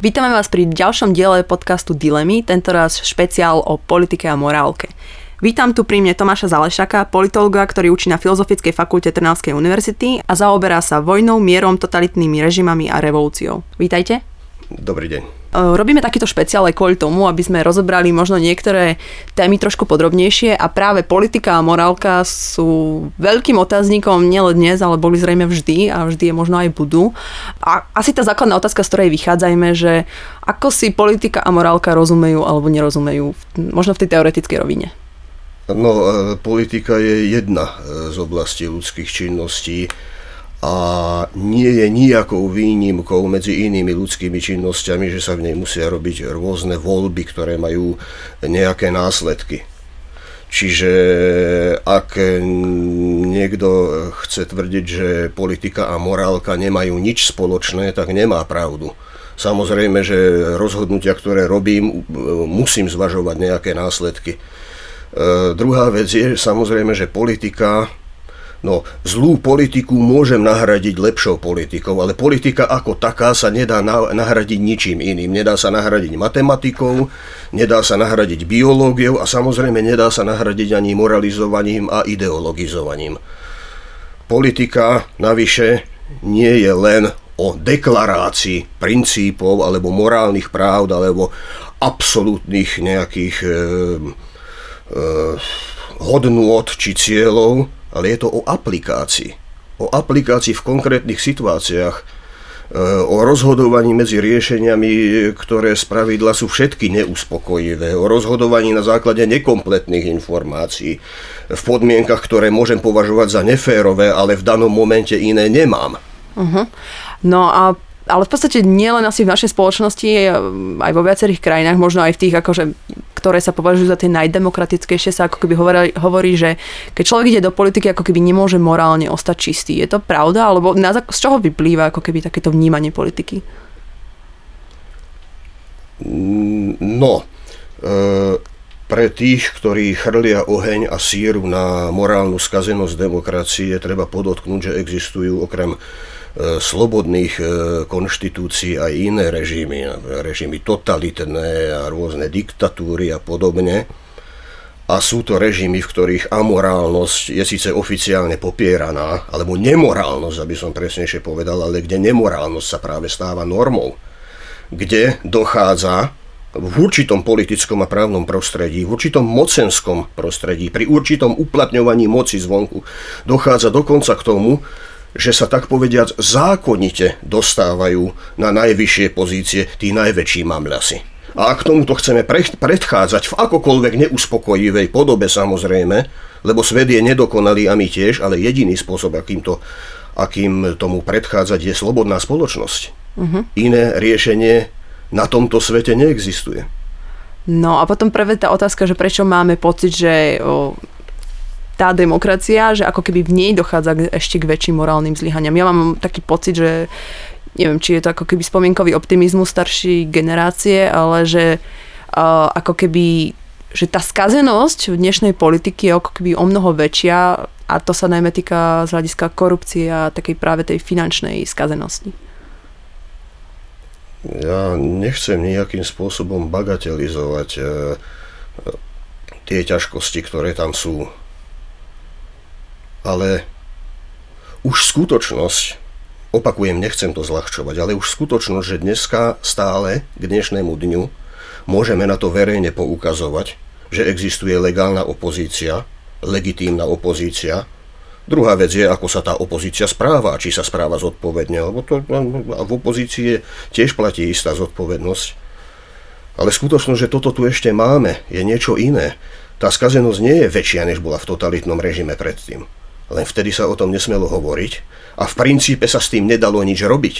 Vítame vás pri ďalšom diele podcastu Dilemy, tentoraz špeciál o politike a morálke. Vítam tu pri mne Tomáša Zalešaka, politologa, ktorý učí na Filozofickej fakulte Trnavskej univerzity a zaoberá sa vojnou, mierom, totalitnými režimami a revolúciou. Vítajte. Dobrý deň. Robíme takýto špeciál aj kvôli tomu, aby sme rozobrali možno niektoré témy trošku podrobnejšie a práve politika a morálka sú veľkým otáznikom nielen dnes, ale boli zrejme vždy a vždy je možno aj budú. A asi tá základná otázka, z ktorej vychádzajme, že ako si politika a morálka rozumejú alebo nerozumejú, možno v tej teoretickej rovine. No, e, politika je jedna e, z oblasti ľudských činností a nie je nejakou výnimkou medzi inými ľudskými činnosťami, že sa v nej musia robiť rôzne voľby, ktoré majú nejaké následky. Čiže ak niekto chce tvrdiť, že politika a morálka nemajú nič spoločné, tak nemá pravdu. Samozrejme, že rozhodnutia, ktoré robím, musím zvažovať nejaké následky. E, druhá vec je samozrejme, že politika No, zlú politiku môžem nahradiť lepšou politikou, ale politika ako taká sa nedá nahradiť ničím iným. Nedá sa nahradiť matematikou, nedá sa nahradiť biológiou a samozrejme nedá sa nahradiť ani moralizovaním a ideologizovaním. Politika navyše nie je len o deklarácii princípov alebo morálnych práv alebo absolútnych nejakých e, e, hodnôt či cieľov, ale je to o aplikácii. O aplikácii v konkrétnych situáciách, e, o rozhodovaní medzi riešeniami, ktoré z pravidla sú všetky neuspokojivé, o rozhodovaní na základe nekompletných informácií, v podmienkach, ktoré môžem považovať za neférové, ale v danom momente iné nemám. Uh-huh. No a ale v podstate nielen asi v našej spoločnosti, aj vo viacerých krajinách, možno aj v tých, akože, ktoré sa považujú za tie najdemokratickejšie, sa ako keby hovorí, hovorí, že keď človek ide do politiky, ako keby nemôže morálne ostať čistý. Je to pravda? Alebo na, z čoho vyplýva ako keby takéto vnímanie politiky? No, e, pre tých, ktorí chrlia oheň a síru na morálnu skazenosť demokracie, treba podotknúť, že existujú okrem slobodných e, konštitúcií aj iné režimy, režimy totalitné a rôzne diktatúry a podobne. A sú to režimy, v ktorých amorálnosť je síce oficiálne popieraná, alebo nemorálnosť, aby som presnejšie povedal, ale kde nemorálnosť sa práve stáva normou. Kde dochádza v určitom politickom a právnom prostredí, v určitom mocenskom prostredí, pri určitom uplatňovaní moci zvonku, dochádza dokonca k tomu, že sa tak povediac zákonite dostávajú na najvyššie pozície tí najväčší mamľasy. A ak tomuto chceme predchádzať v akokoľvek neuspokojivej podobe samozrejme, lebo svet je nedokonalý a my tiež, ale jediný spôsob, akým, to, akým tomu predchádzať, je slobodná spoločnosť. Uh-huh. Iné riešenie na tomto svete neexistuje. No a potom práve tá otázka, že prečo máme pocit, že o, tá demokracia, že ako keby v nej dochádza ešte k väčším morálnym zlyhaniam. Ja mám taký pocit, že neviem, či je to ako keby spomienkový optimizmus staršej generácie, ale že uh, ako keby že tá skazenosť v dnešnej politiky je ako keby o mnoho väčšia a to sa najmä týka z hľadiska korupcie a takej práve tej finančnej skazenosti. Ja nechcem nejakým spôsobom bagatelizovať e, tie ťažkosti, ktoré tam sú ale už skutočnosť, opakujem, nechcem to zľahčovať, ale už skutočnosť, že dneska stále k dnešnému dňu môžeme na to verejne poukazovať, že existuje legálna opozícia, legitímna opozícia. Druhá vec je, ako sa tá opozícia správa, či sa správa zodpovedne, lebo to, v opozícii tiež platí istá zodpovednosť. Ale skutočnosť, že toto tu ešte máme, je niečo iné. Tá skazenosť nie je väčšia, než bola v totalitnom režime predtým len vtedy sa o tom nesmelo hovoriť a v princípe sa s tým nedalo nič robiť.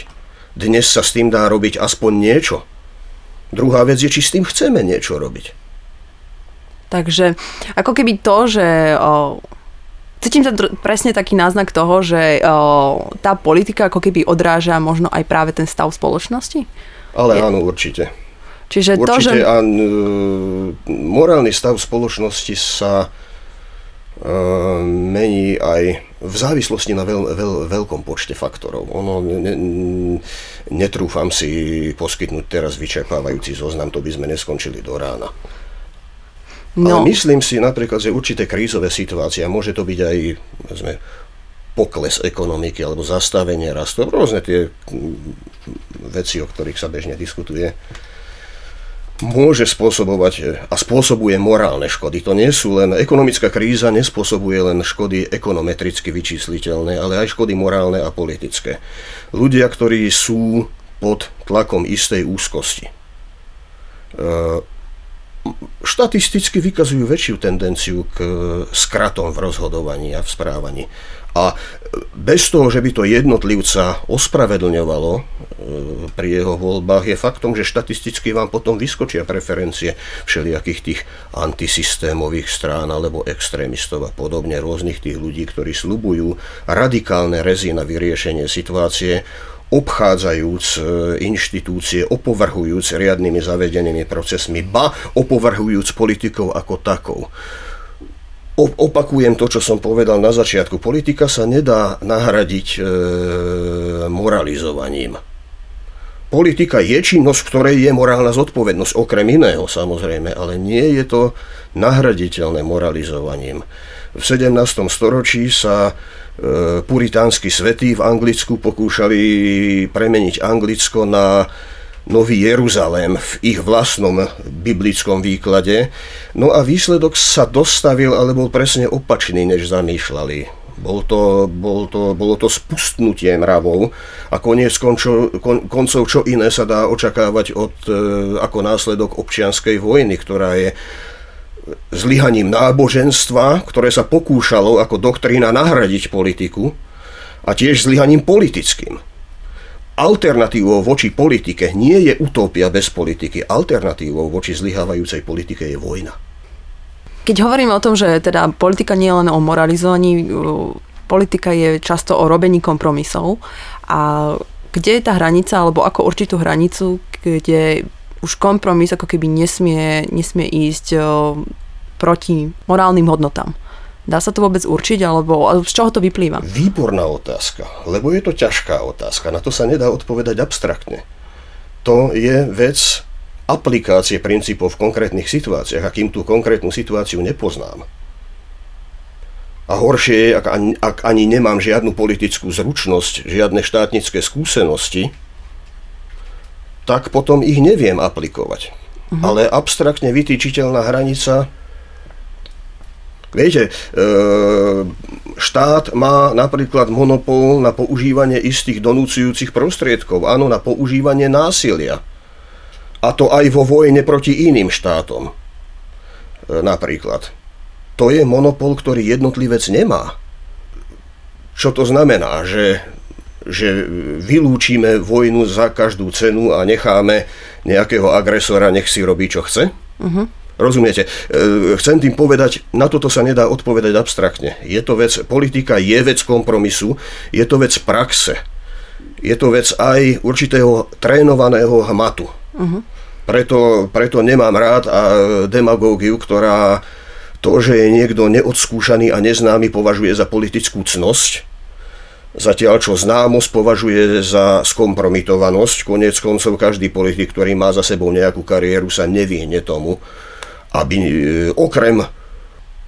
Dnes sa s tým dá robiť aspoň niečo. Druhá vec je, či s tým chceme niečo robiť. Takže ako keby to, že o, cítim sa presne taký náznak toho, že o, tá politika ako keby odráža možno aj práve ten stav spoločnosti? Ale je. áno, určite. Čiže určite to, že... a, e, morálny stav spoločnosti sa mení aj v závislosti na veľ, veľ, veľkom počte faktorov. Ono, ne, netrúfam si poskytnúť teraz vyčerpávajúci zoznam, to by sme neskončili do rána. No. Ale myslím si napríklad, že určité krízové situácie, a môže to byť aj sme, pokles ekonomiky alebo zastavenie rastu, rôzne tie veci, o ktorých sa bežne diskutuje, môže spôsobovať a spôsobuje morálne škody. To nie sú len, ekonomická kríza nespôsobuje len škody ekonometricky vyčísliteľné, ale aj škody morálne a politické. Ľudia, ktorí sú pod tlakom istej úzkosti, e, štatisticky vykazujú väčšiu tendenciu k skratom v rozhodovaní a v správaní. A bez toho, že by to jednotlivca ospravedlňovalo e, pri jeho voľbách, je faktom, že štatisticky vám potom vyskočia preferencie všelijakých tých antisystémových strán alebo extrémistov a podobne, rôznych tých ľudí, ktorí slubujú radikálne rezy na vyriešenie situácie, obchádzajúc e, inštitúcie, opovrhujúc riadnymi zavedenými procesmi, ba opovrhujúc politikov ako takou opakujem to, čo som povedal na začiatku. Politika sa nedá nahradiť e, moralizovaním. Politika je činnosť, ktorej je morálna zodpovednosť, okrem iného samozrejme, ale nie je to nahraditeľné moralizovaním. V 17. storočí sa e, puritánsky svetí v Anglicku pokúšali premeniť Anglicko na Nový Jeruzalém v ich vlastnom biblickom výklade. No a výsledok sa dostavil, ale bol presne opačný, než zamýšľali. Bol to, bol to, bolo to spustnutie mravov a koniec končo, kon, koncov čo iné sa dá očakávať od, e, ako následok občianskej vojny, ktorá je zlyhaním náboženstva, ktoré sa pokúšalo ako doktrína nahradiť politiku a tiež zlyhaním politickým alternatívou voči politike nie je utopia bez politiky. Alternatívou voči zlyhávajúcej politike je vojna. Keď hovoríme o tom, že teda politika nie je len o moralizovaní, politika je často o robení kompromisov a kde je tá hranica, alebo ako určitú hranicu, kde už kompromis ako keby nesmie, nesmie ísť proti morálnym hodnotám. Dá sa to vôbec určiť, alebo z čoho to vyplýva? Výborná otázka, lebo je to ťažká otázka. Na to sa nedá odpovedať abstraktne. To je vec aplikácie princípov v konkrétnych situáciách, akým tú konkrétnu situáciu nepoznám. A horšie je, ak ani, ak ani nemám žiadnu politickú zručnosť, žiadne štátnické skúsenosti, tak potom ich neviem aplikovať. Uh-huh. Ale abstraktne vytýčiteľná hranica Viete, e, štát má napríklad monopol na používanie istých donúcujúcich prostriedkov, áno, na používanie násilia. A to aj vo vojne proti iným štátom. E, napríklad. To je monopol, ktorý jednotlivec nemá. Čo to znamená? Že, že vylúčime vojnu za každú cenu a necháme nejakého agresora, nech si robí, čo chce? Uh-huh. Rozumiete? E, chcem tým povedať, na toto sa nedá odpovedať abstraktne. Je to vec, politika je vec kompromisu, je to vec praxe. Je to vec aj určitého trénovaného hmatu. Uh-huh. Preto, preto nemám rád a demagógiu, ktorá to, že je niekto neodskúšaný a neznámy, považuje za politickú cnosť, Zatiaľ, čo známosť považuje za skompromitovanosť, konec koncov každý politik, ktorý má za sebou nejakú kariéru, sa nevyhne tomu, aby e, okrem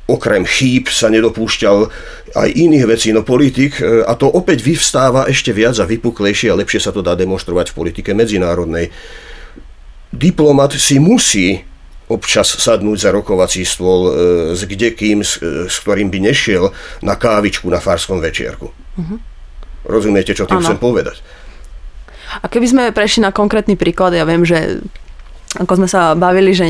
okrem chýb sa nedopúšťal aj iných vecí, no politik, e, a to opäť vyvstáva ešte viac a vypuklejšie a lepšie sa to dá demonstrovať v politike medzinárodnej. Diplomat si musí občas sadnúť za rokovací stôl e, s kdekým, s, ktorým by nešiel na kávičku na farskom večierku. Uh-huh. Rozumiete, čo tým ano. chcem povedať? A keby sme prešli na konkrétny príklad, ja viem, že ako sme sa bavili, že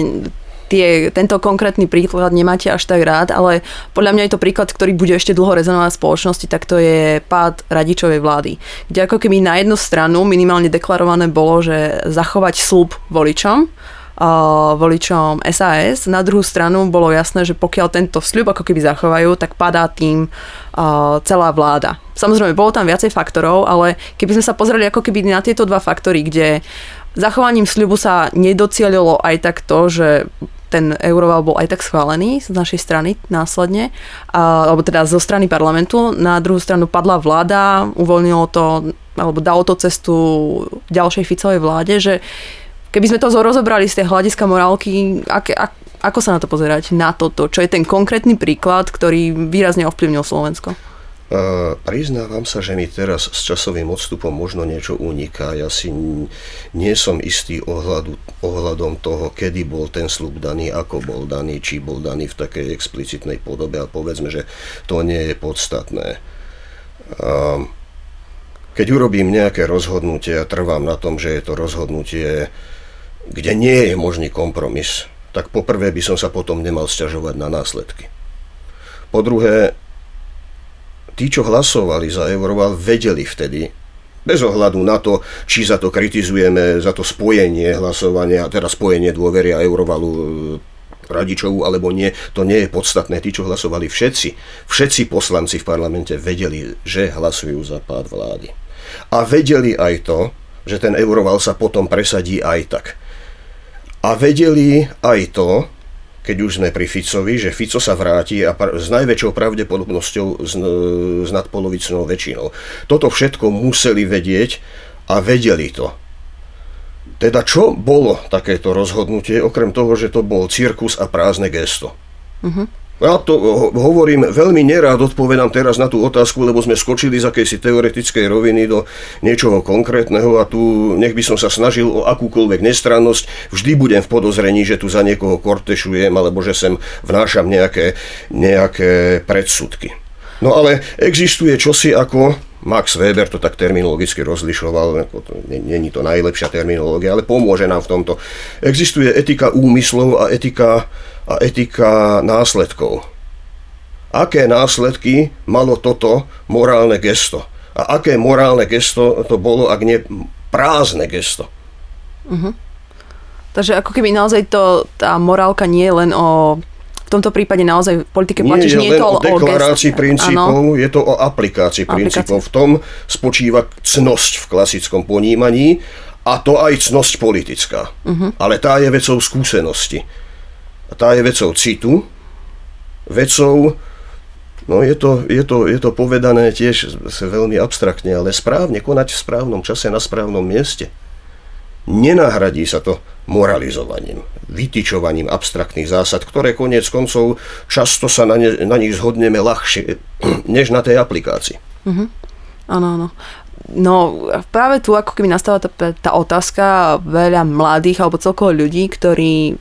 tie, tento konkrétny príklad nemáte až tak rád, ale podľa mňa je to príklad, ktorý bude ešte dlho rezonovať v spoločnosti, tak to je pád radičovej vlády. Kde ako keby na jednu stranu minimálne deklarované bolo, že zachovať slub voličom, voličom SAS. Na druhú stranu bolo jasné, že pokiaľ tento sľub ako keby zachovajú, tak padá tým celá vláda. Samozrejme, bolo tam viacej faktorov, ale keby sme sa pozreli ako keby na tieto dva faktory, kde zachovaním sľubu sa nedocielilo aj tak to, že ten euroval bol aj tak schválený z našej strany následne, alebo teda zo strany parlamentu. Na druhú stranu padla vláda, uvoľnilo to, alebo dalo to cestu ďalšej Ficovej vláde, že keby sme to rozobrali z tej hľadiska morálky, ak, ak, ako sa na to pozerať, na toto, čo je ten konkrétny príklad, ktorý výrazne ovplyvnil Slovensko? Uh, priznávam sa, že mi teraz s časovým odstupom možno niečo uniká. Ja si nie som istý ohľadu, ohľadom toho, kedy bol ten slub daný, ako bol daný, či bol daný v takej explicitnej podobe a povedzme, že to nie je podstatné. Uh, keď urobím nejaké rozhodnutie a trvám na tom, že je to rozhodnutie, kde nie je možný kompromis, tak poprvé by som sa potom nemal sťažovať na následky. Po druhé, tí, čo hlasovali za Euroval, vedeli vtedy, bez ohľadu na to, či za to kritizujeme, za to spojenie hlasovania, teda spojenie dôvery a Eurovalu e, radičovú alebo nie, to nie je podstatné. Tí, čo hlasovali všetci, všetci poslanci v parlamente vedeli, že hlasujú za pád vlády. A vedeli aj to, že ten Euroval sa potom presadí aj tak. A vedeli aj to, keď už sme pri Ficovi, že Fico sa vráti a s najväčšou pravdepodobnosťou s, s nadpolovicnou väčšinou. Toto všetko museli vedieť a vedeli to. Teda čo bolo takéto rozhodnutie, okrem toho, že to bol cirkus a prázdne gesto? Uh-huh. Ja to hovorím, veľmi nerád odpovedám teraz na tú otázku, lebo sme skočili z akejsi teoretickej roviny do niečoho konkrétneho a tu nech by som sa snažil o akúkoľvek nestrannosť. Vždy budem v podozrení, že tu za niekoho kortešujem alebo že sem vnášam nejaké, nejaké predsudky. No ale existuje čosi ako Max Weber to tak terminologicky rozlišoval, není to najlepšia terminológia, ale pomôže nám v tomto. Existuje etika úmyslov a etika a etika následkov. Aké následky malo toto morálne gesto? A aké morálne gesto to bolo, ak nie prázdne gesto? Uh-huh. Takže ako keby naozaj to, tá morálka nie je len o v tomto prípade naozaj v politike platí, nie, nie je to o deklarácii o princípov, ano. je to o aplikácii princípov. V tom spočíva cnosť v klasickom ponímaní a to aj cnosť politická. Uh-huh. Ale tá je vecou skúsenosti. A tá je vecou citu, vecou, no je to, je to, je to povedané tiež veľmi abstraktne, ale správne konať v správnom čase na správnom mieste. Nenahradí sa to moralizovaním, vytyčovaním abstraktných zásad, ktoré konec koncov často sa na, ne, na nich zhodneme ľahšie, než na tej aplikácii. Mm-hmm. Áno, áno. No práve tu ako keby nastáva tá, tá otázka veľa mladých alebo celkovo ľudí, ktorí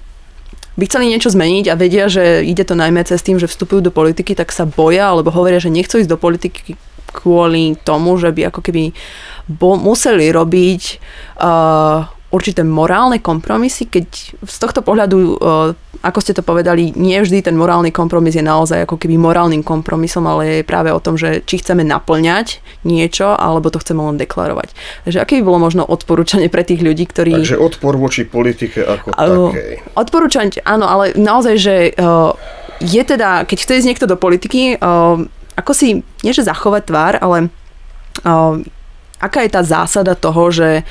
by chceli niečo zmeniť a vedia, že ide to najmä cez tým, že vstupujú do politiky, tak sa boja alebo hovoria, že nechcú ísť do politiky kvôli tomu, že by ako keby bo- museli robiť uh, určité morálne kompromisy, keď z tohto pohľadu, e, ako ste to povedali, nie vždy ten morálny kompromis je naozaj ako keby morálnym kompromisom, ale je práve o tom, že či chceme naplňať niečo, alebo to chceme len deklarovať. Takže aké by bolo možno odporúčanie pre tých ľudí, ktorí... Takže odpor voči politike ako takej. Odporúčať, áno, ale naozaj, že uh, je teda, keď chce ísť niekto do politiky, uh, ako si, nie že zachovať tvár, ale aká je tá zásada toho, že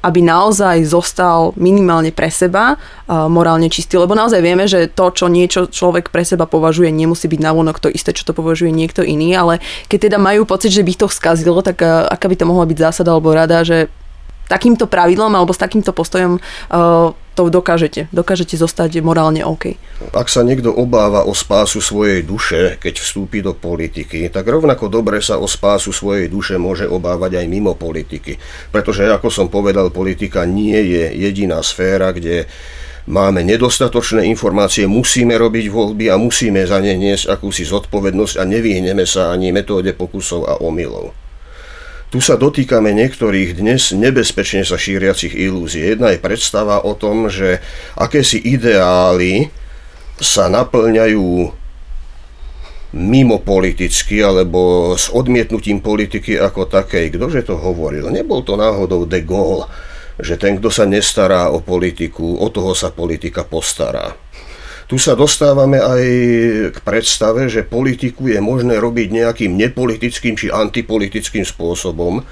aby naozaj zostal minimálne pre seba morálne čistý. Lebo naozaj vieme, že to, čo niečo človek pre seba považuje, nemusí byť navonok to isté, čo to považuje niekto iný, ale keď teda majú pocit, že by to skazilo, tak aká by to mohla byť zásada alebo rada, že takýmto pravidlom alebo s takýmto postojom uh, to dokážete. Dokážete zostať morálne OK. Ak sa niekto obáva o spásu svojej duše, keď vstúpi do politiky, tak rovnako dobre sa o spásu svojej duše môže obávať aj mimo politiky. Pretože, ako som povedal, politika nie je jediná sféra, kde máme nedostatočné informácie, musíme robiť voľby a musíme za ne niesť akúsi zodpovednosť a nevyhneme sa ani metóde pokusov a omylov. Tu sa dotýkame niektorých dnes nebezpečne sa šíriacich ilúzií. Jedna je predstava o tom, že akési ideály sa naplňajú mimo politicky alebo s odmietnutím politiky ako takej. Ktože to hovoril? Nebol to náhodou de Gaulle, že ten, kto sa nestará o politiku, o toho sa politika postará. Tu sa dostávame aj k predstave, že politiku je možné robiť nejakým nepolitickým či antipolitickým spôsobom,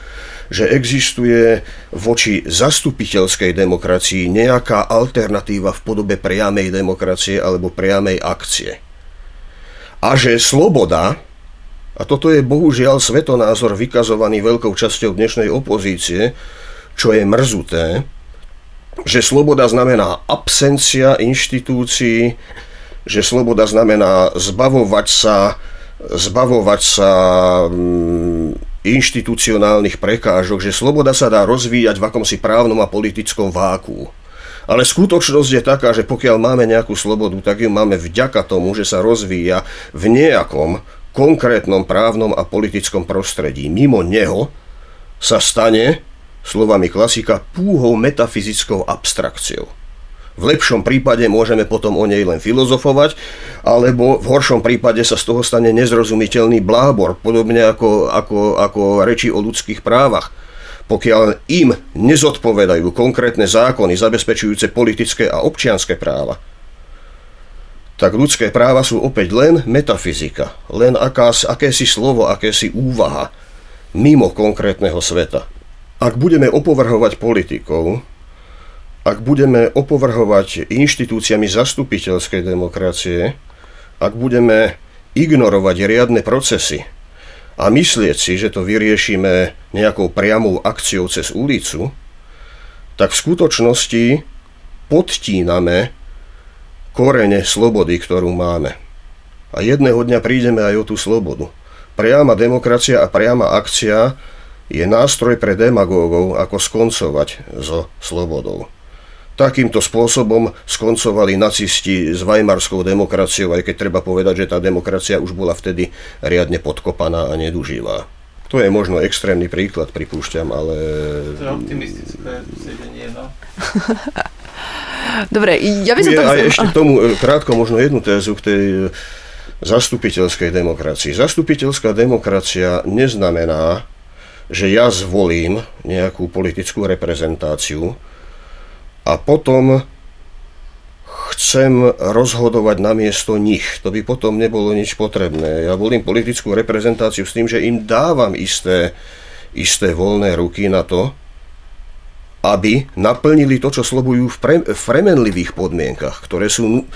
že existuje voči zastupiteľskej demokracii nejaká alternatíva v podobe priamej demokracie alebo priamej akcie. A že sloboda, a toto je bohužiaľ svetonázor vykazovaný veľkou časťou dnešnej opozície, čo je mrzuté, že sloboda znamená absencia inštitúcií, že sloboda znamená zbavovať sa, zbavovať sa mm, inštitucionálnych prekážok, že sloboda sa dá rozvíjať v akomsi právnom a politickom váku. Ale skutočnosť je taká, že pokiaľ máme nejakú slobodu, tak ju máme vďaka tomu, že sa rozvíja v nejakom konkrétnom právnom a politickom prostredí. Mimo neho sa stane slovami klasika, púhou metafyzickou abstrakciou. V lepšom prípade môžeme potom o nej len filozofovať, alebo v horšom prípade sa z toho stane nezrozumiteľný blábor, podobne ako, ako, ako reči o ľudských právach. Pokiaľ im nezodpovedajú konkrétne zákony zabezpečujúce politické a občianské práva, tak ľudské práva sú opäť len metafyzika, len akás, akési slovo, akési úvaha mimo konkrétneho sveta. Ak budeme opovrhovať politikov, ak budeme opovrhovať inštitúciami zastupiteľskej demokracie, ak budeme ignorovať riadne procesy a myslieť si, že to vyriešime nejakou priamou akciou cez ulicu, tak v skutočnosti podtíname korene slobody, ktorú máme. A jedného dňa prídeme aj o tú slobodu. Priama demokracia a priama akcia je nástroj pre demagógov, ako skoncovať so slobodou. Takýmto spôsobom skoncovali nacisti s Weimarskou demokraciou, aj keď treba povedať, že tá demokracia už bola vtedy riadne podkopaná a neduživá. To je možno extrémny príklad, pripúšťam, ale... To je optimistické sedenie, no. Dobre, ja by som to... Aj ešte k tomu e, krátko možno jednu tézu k tej e, zastupiteľskej demokracii. Zastupiteľská demokracia neznamená, že ja zvolím nejakú politickú reprezentáciu a potom chcem rozhodovať namiesto nich. To by potom nebolo nič potrebné. Ja volím politickú reprezentáciu s tým, že im dávam isté, isté voľné ruky na to, aby naplnili to, čo slobujú v, pre, premenlivých podmienkach, ktoré sú,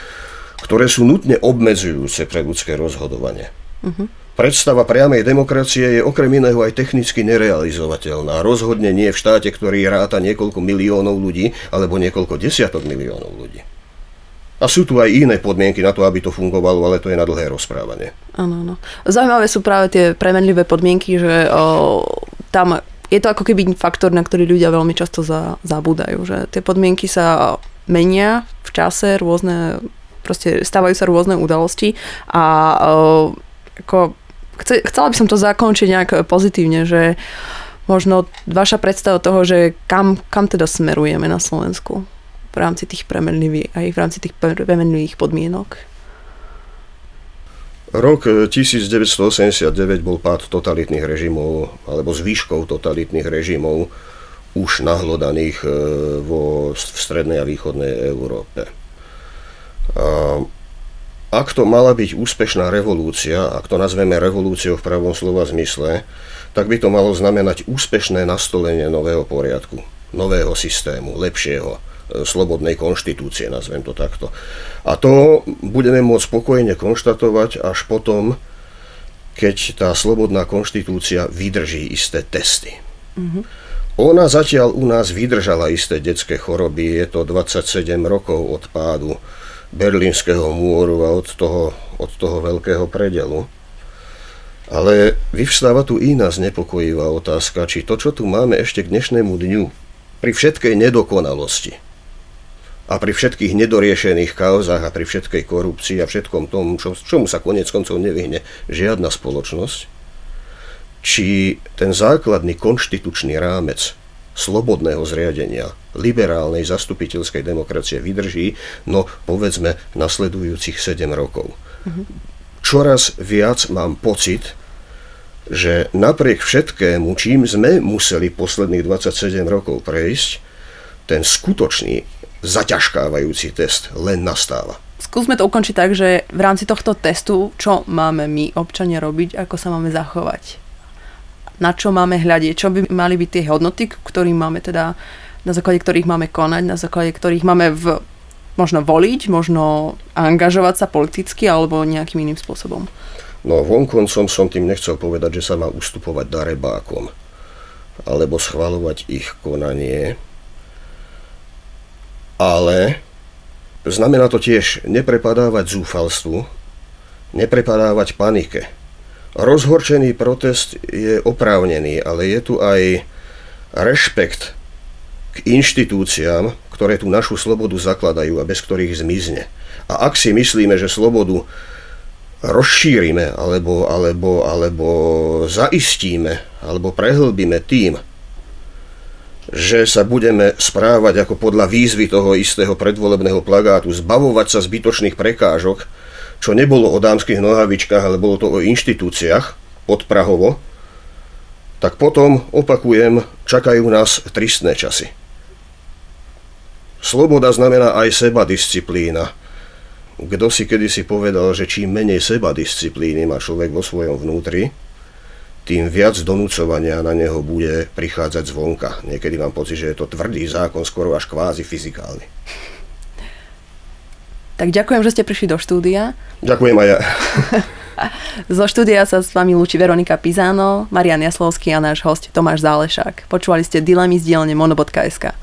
ktoré sú nutne obmedzujúce pre ľudské rozhodovanie. Uh-huh. Predstava priamej demokracie je okrem iného aj technicky nerealizovateľná. Rozhodne nie v štáte, ktorý ráta niekoľko miliónov ľudí alebo niekoľko desiatok miliónov ľudí. A sú tu aj iné podmienky na to, aby to fungovalo, ale to je na dlhé rozprávanie. Áno, áno. Zaujímavé sú práve tie premenlivé podmienky, že o, tam je to ako keby faktor, na ktorý ľudia veľmi často za, zabúdajú, že tie podmienky sa menia v čase, rôzne, proste stávajú sa rôzne udalosti a o, ako chce, chcela by som to zakončiť nejak pozitívne, že možno vaša predstava toho, že kam, kam teda smerujeme na Slovensku v rámci tých premenlivých, aj v rámci tých premenlivých podmienok. Rok 1989 bol pád totalitných režimov, alebo zvýškov totalitných režimov už nahlodaných e, vo, v strednej a východnej Európe. A ak to mala byť úspešná revolúcia, ak to nazveme revolúciou v pravom slova zmysle, tak by to malo znamenať úspešné nastolenie nového poriadku, nového systému, lepšieho, e, slobodnej konštitúcie, nazvem to takto. A to budeme môcť spokojne konštatovať až potom, keď tá slobodná konštitúcia vydrží isté testy. Mm-hmm. Ona zatiaľ u nás vydržala isté detské choroby, je to 27 rokov od pádu berlínskeho múru a od toho, od toho veľkého predelu. Ale vyvstáva tu iná znepokojivá otázka, či to, čo tu máme ešte k dnešnému dňu, pri všetkej nedokonalosti a pri všetkých nedoriešených kauzách a pri všetkej korupcii a všetkom tom, čo, čomu sa konec koncov nevyhne žiadna spoločnosť, či ten základný konštitučný rámec slobodného zriadenia, liberálnej zastupiteľskej demokracie vydrží, no povedzme nasledujúcich 7 rokov. Mm-hmm. Čoraz viac mám pocit, že napriek všetkému, čím sme museli posledných 27 rokov prejsť, ten skutočný zaťažkávajúci test len nastáva. skúsme to ukončiť tak, že v rámci tohto testu, čo máme my, občania, robiť, ako sa máme zachovať. Na čo máme hľadiť, čo by mali byť tie hodnoty, ktorým máme teda, na základe ktorých máme konať, na základe ktorých máme v, možno voliť, možno angažovať sa politicky alebo nejakým iným spôsobom. No vonkoncom som tým nechcel povedať, že sa má ustupovať darebákom alebo schvalovať ich konanie, ale znamená to tiež neprepadávať zúfalstvu, neprepadávať panike. Rozhorčený protest je oprávnený, ale je tu aj rešpekt k inštitúciám, ktoré tú našu slobodu zakladajú a bez ktorých zmizne. A ak si myslíme, že slobodu rozšírime alebo, alebo, alebo zaistíme alebo prehlbíme tým, že sa budeme správať ako podľa výzvy toho istého predvolebného plagátu, zbavovať sa zbytočných prekážok, čo nebolo o dámskych nohavičkách, ale bolo to o inštitúciách podprahovo, tak potom, opakujem, čakajú nás tristné časy. Sloboda znamená aj seba disciplína. Kto si kedysi povedal, že čím menej seba disciplíny má človek vo svojom vnútri, tým viac donúcovania na neho bude prichádzať zvonka. Niekedy mám pocit, že je to tvrdý zákon, skoro až kvázi fyzikálny. Tak ďakujem, že ste prišli do štúdia. Ďakujem aj ja. Zo štúdia sa s vami lúči Veronika Pizano, Marian Jaslovský a náš host Tomáš Zálešák. Počúvali ste Dilemy z dielne mono.sk.